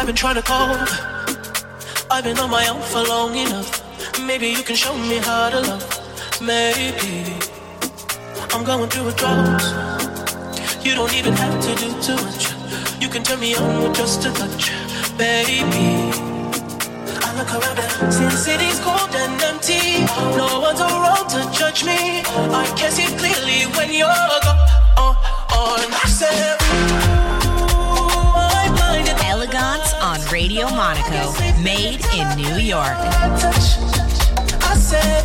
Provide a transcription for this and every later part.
I've been trying to call. I've been on my own for long enough. Maybe you can show me how to love. Maybe I'm going through a drought. You don't even have to do too much. You can turn me on with just a touch, baby. I look around and Sin City's cold and empty, no one's around to judge me. I can see clearly when you're gone. Oh, oh, and I said, Radio Monaco, made in New York. I said,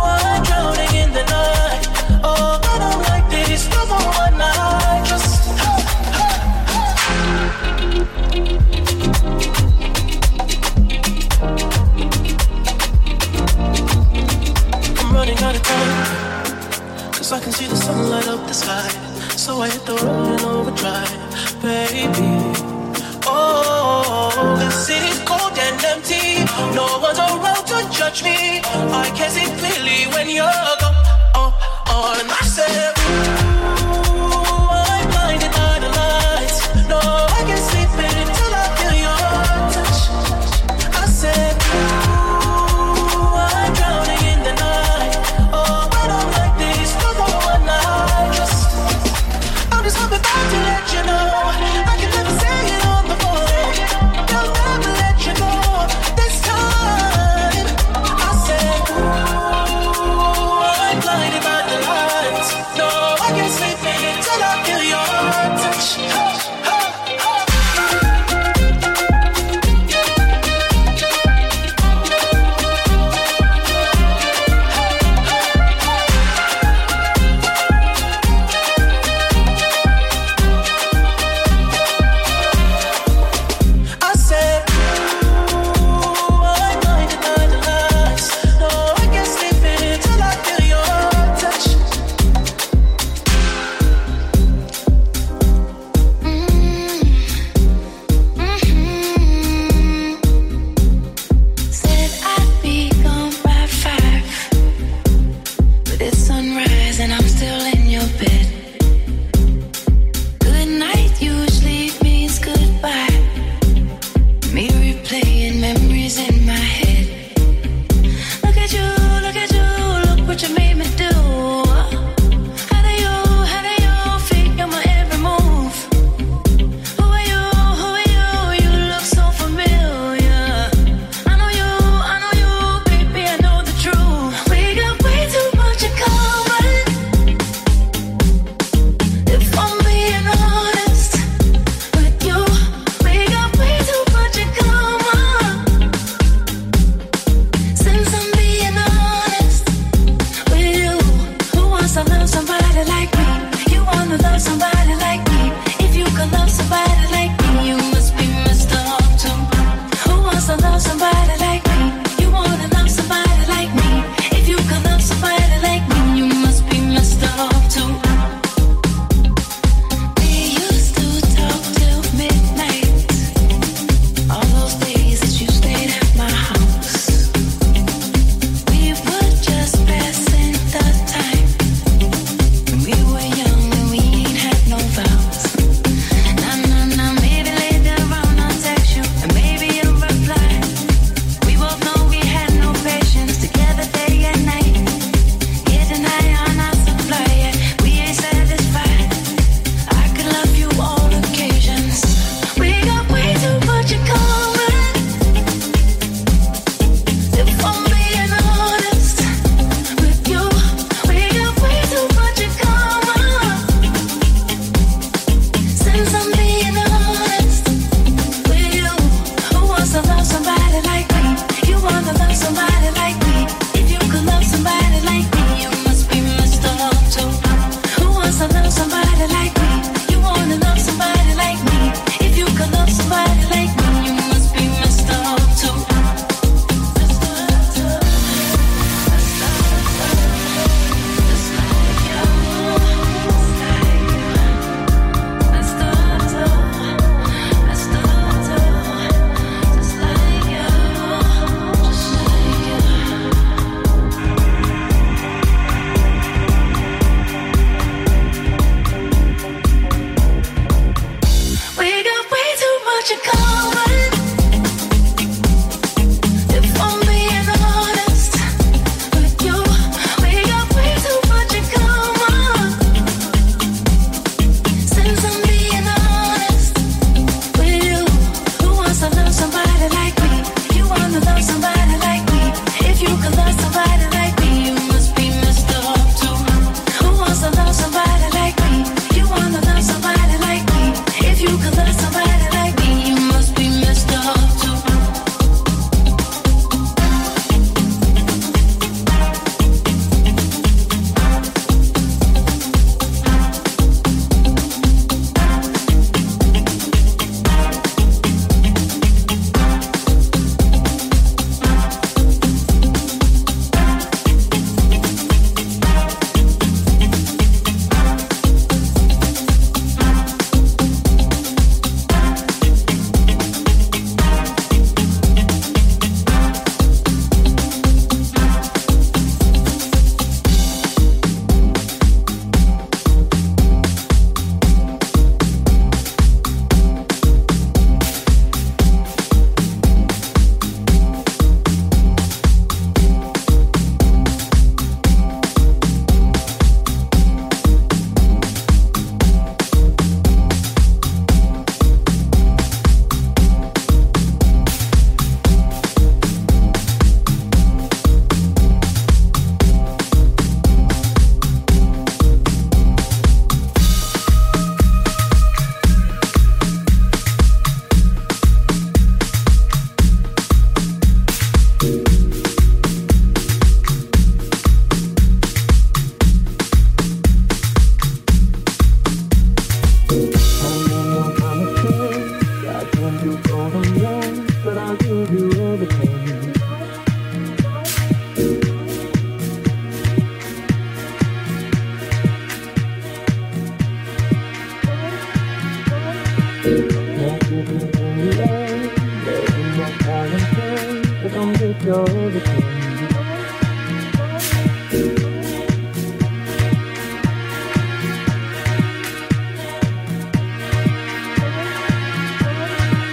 I'm drowning in the night. Oh, I don't like this no more one night. Just I'm running out of time. Cause I can see the sun light up the sky. So I hit the road in overdrive, baby. The city's cold and empty. No one's around to judge me. I can see clearly when you're gone. Oh, oh, and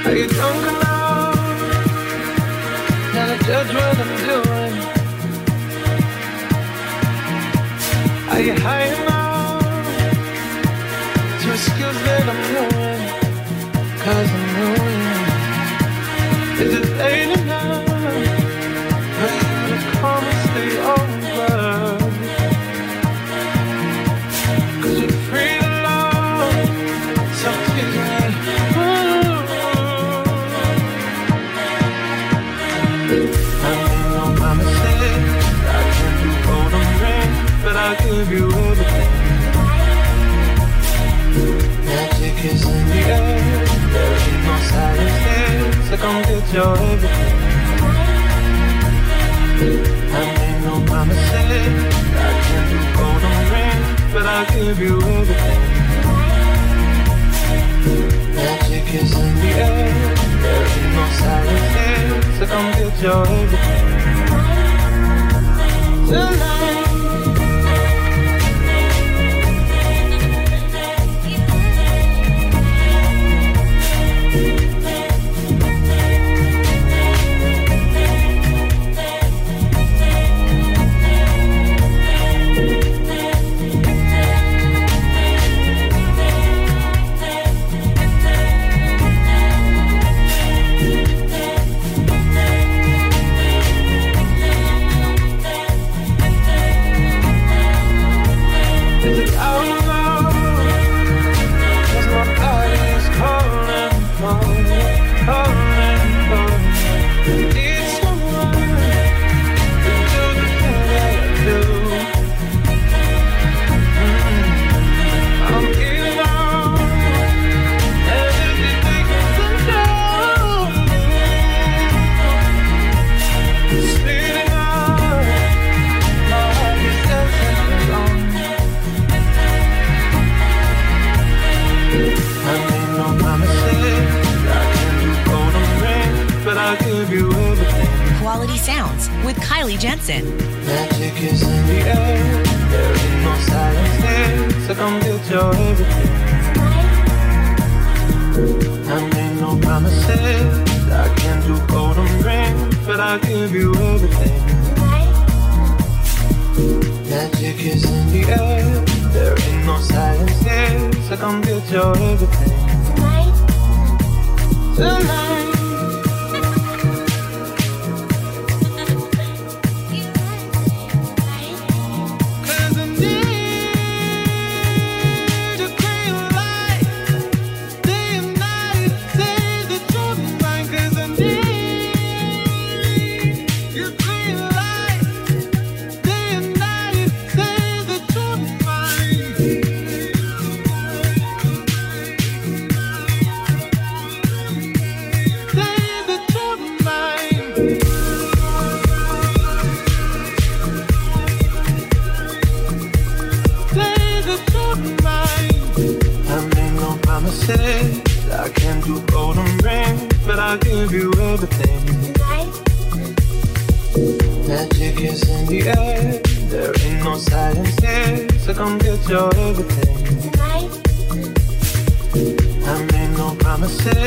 Are you drunk enough? To judge what I'm doing. Are you high enough to excuse that I'm Silence i your everything. I made no promises. I can't do on but I'll give you everything. Magic is in the air. No silence your everything. Tonight. Jensen.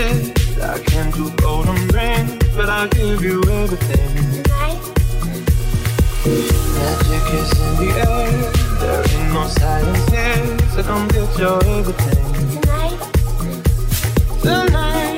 it. I can't do golden rings, but I'll give you everything. Tonight. Magic is in the air. There ain't no silence here, so come get your everything. Tonight. Tonight.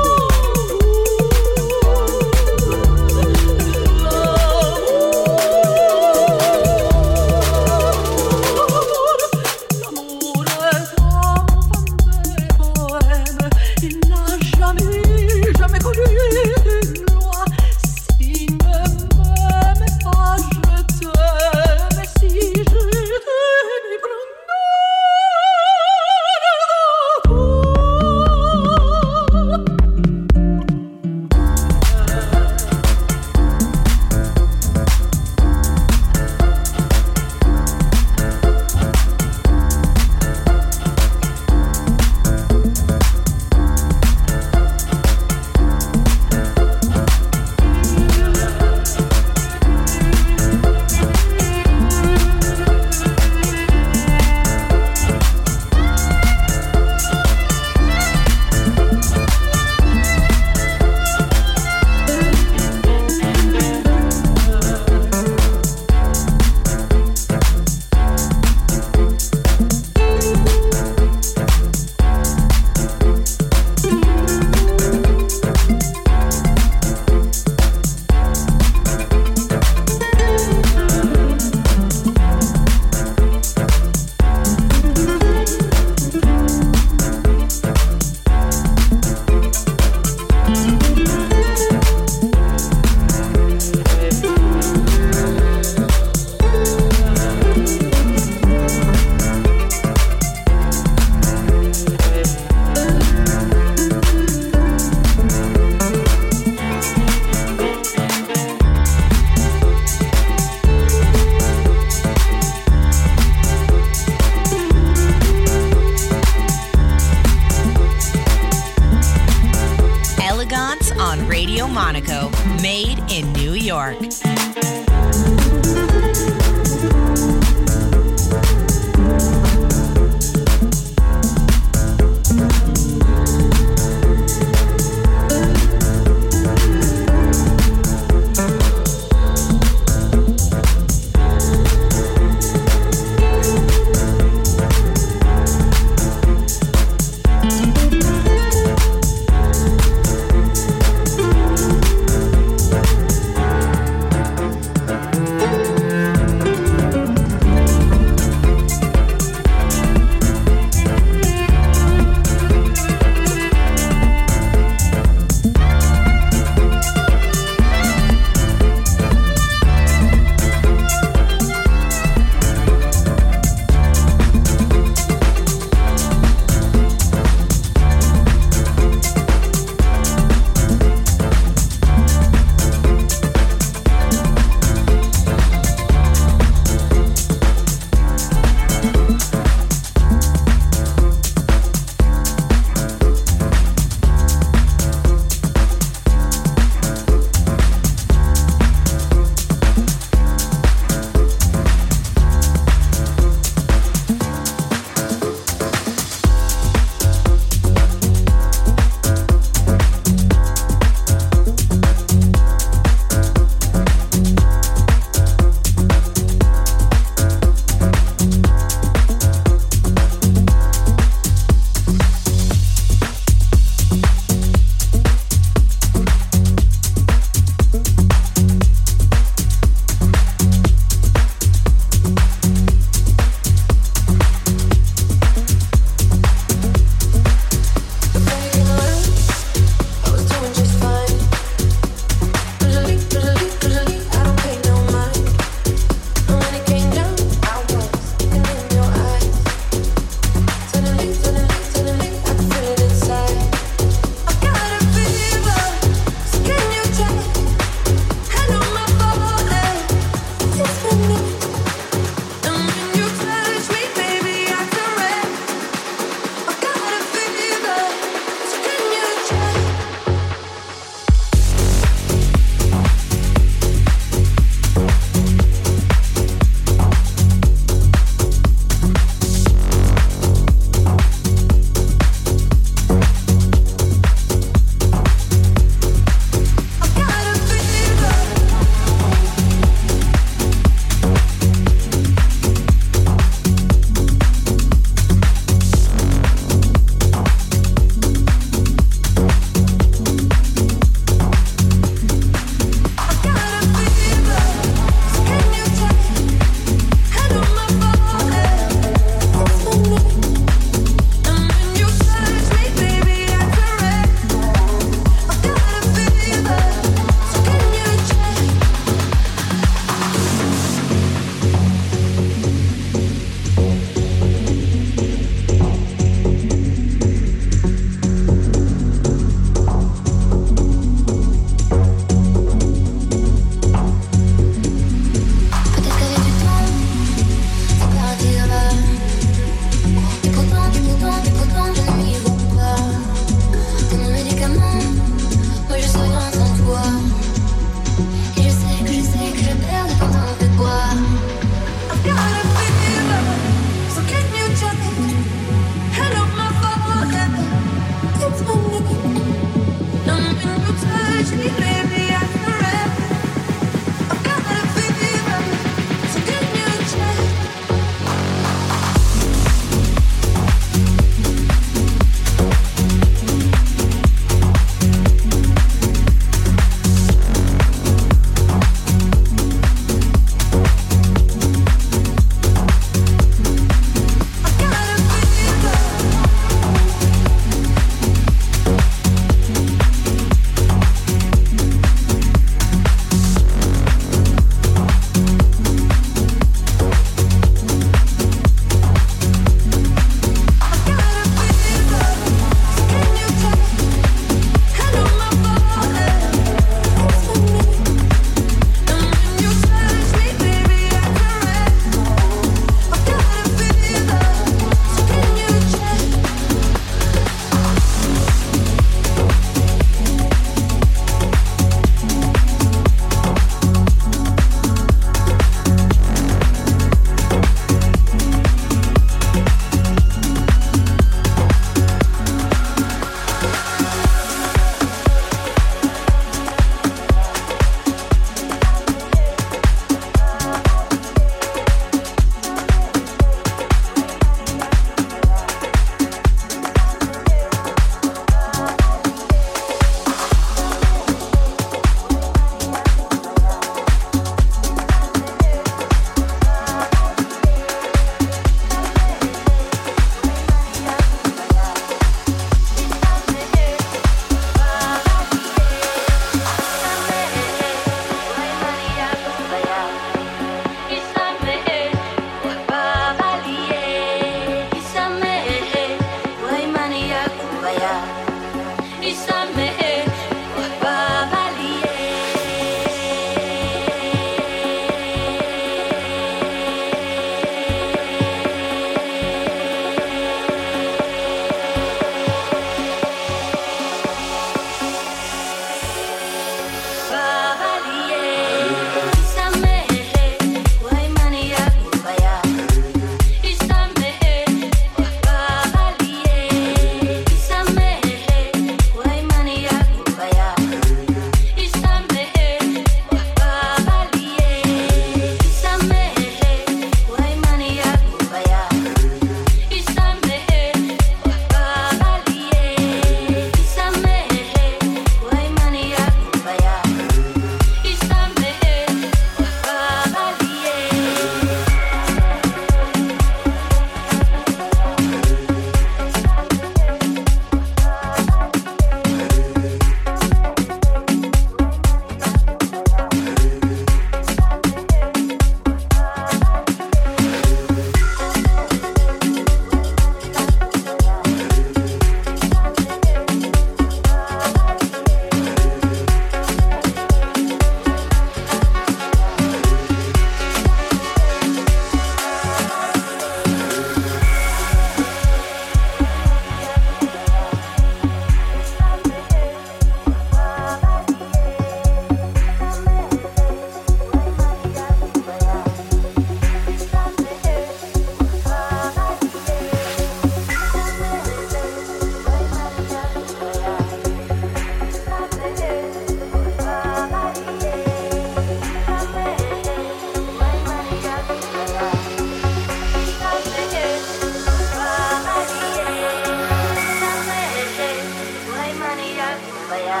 mbaya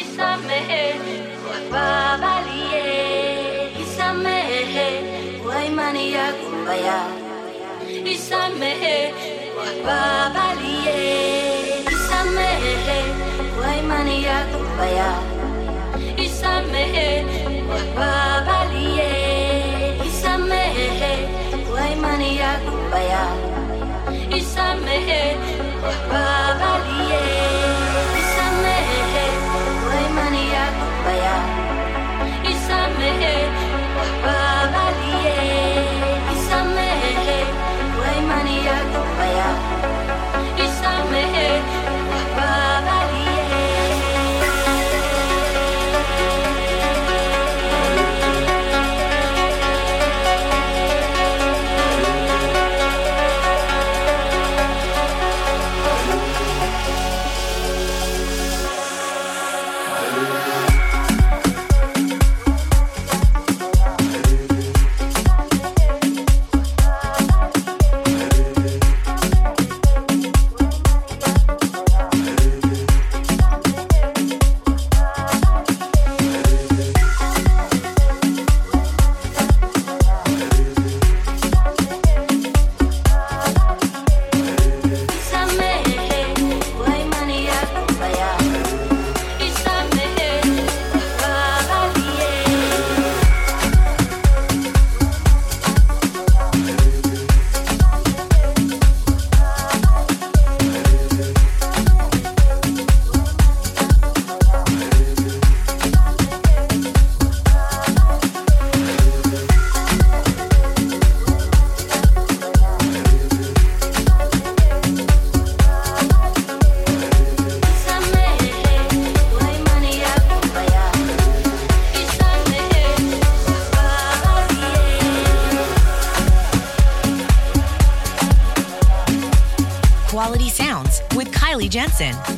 isamehe wababalie isamehe kwa imani yako mbaya isamehe wababalie isamehe kwa imani yako mbaya isamehe wababalie isamehe kwa imani yako mbaya isamehe wababalie Anderson.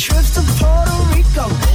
trips to Puerto Rico.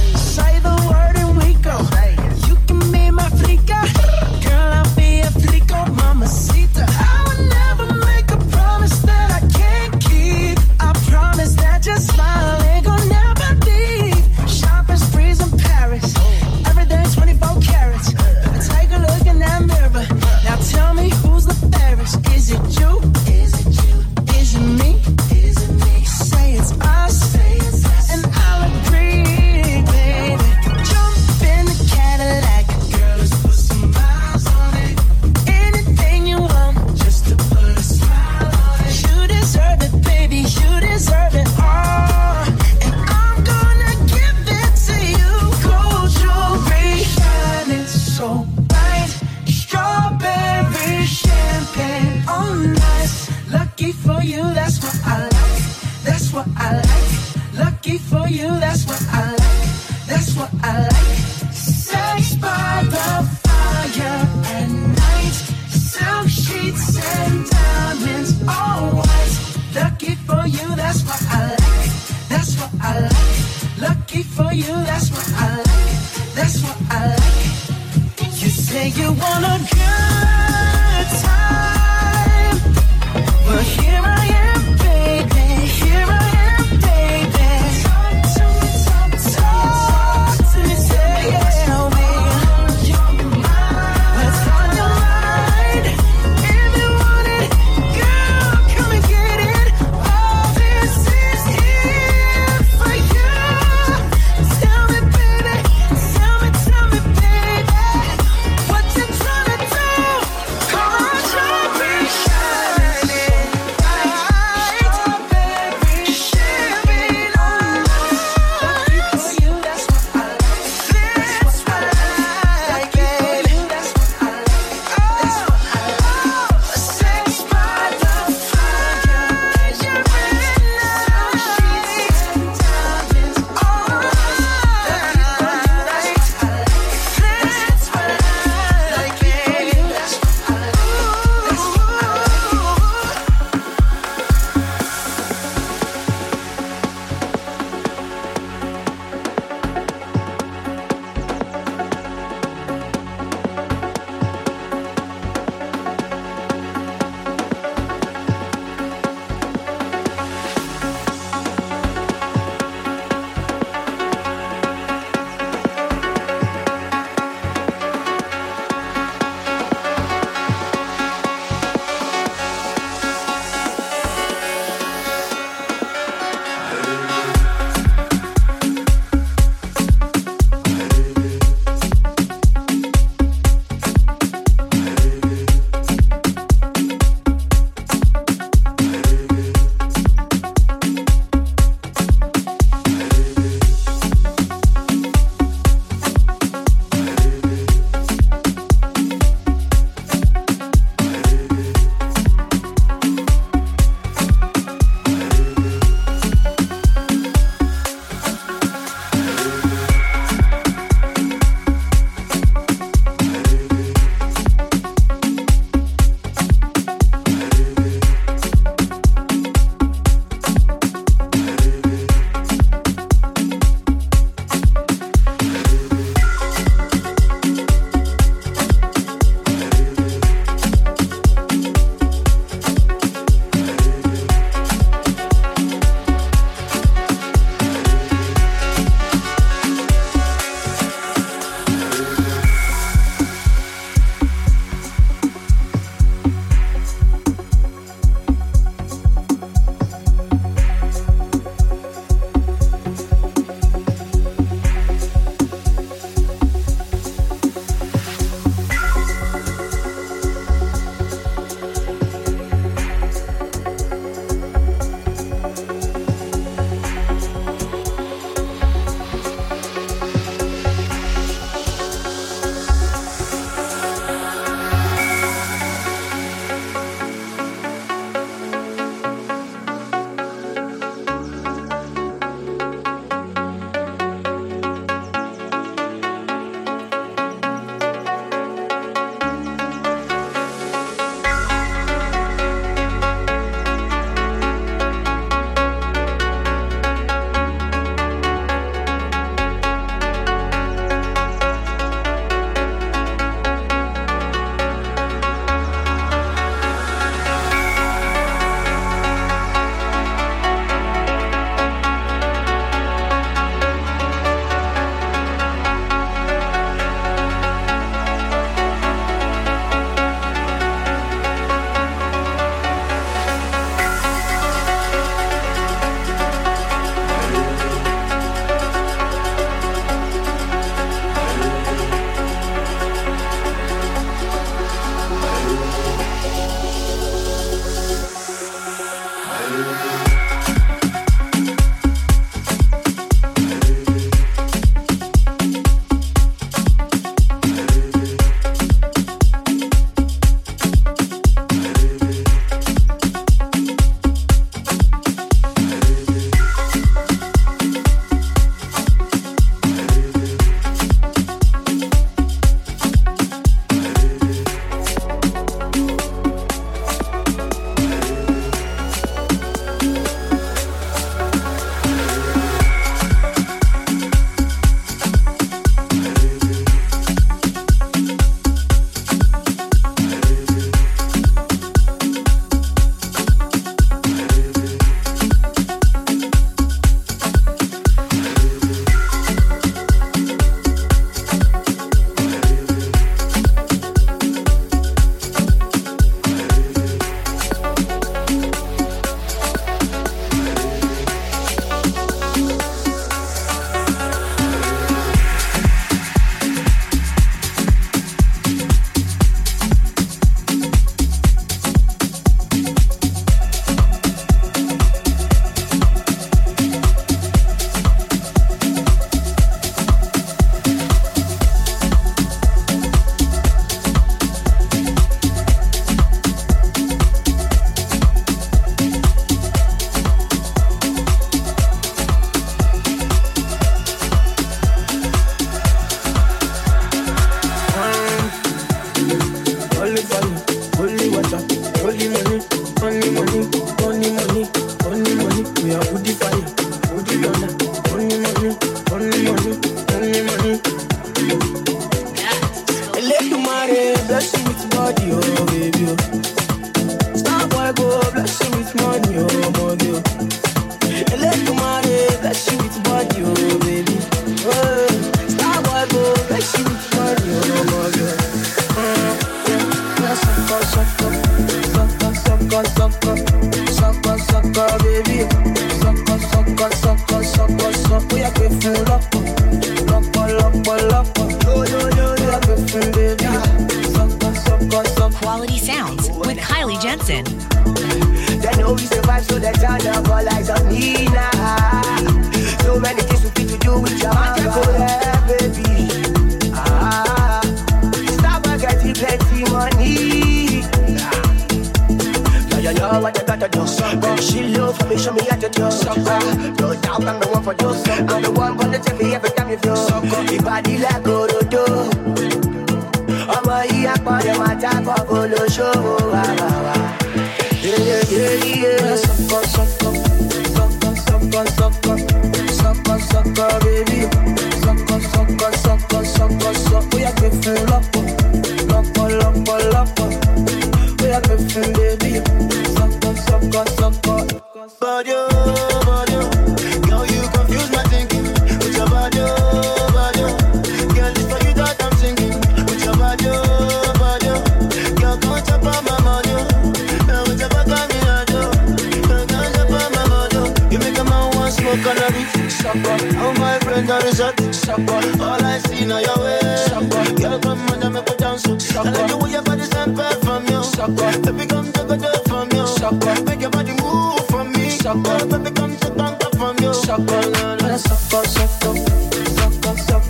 like a result. Shotgun, all I see now your way. Shotgun, girl come on and make me dance. Shotgun, I like the way your body's empire from you. Shotgun, baby come take a dive from you. Shotgun, make your body move for me. Shotgun, baby come take a dive from you. Shotgun, nah, on, sucker,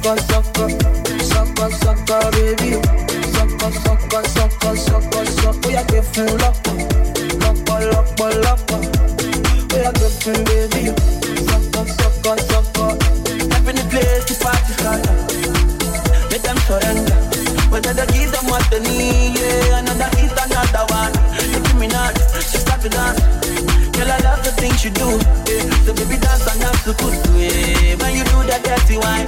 on, sucker, on, sucker, on, baby. Sucker, sucker, sucker, sucker, sucker, oh yeah, get full up. you do. Baby dance and that's the good way. When you do that dirty wine.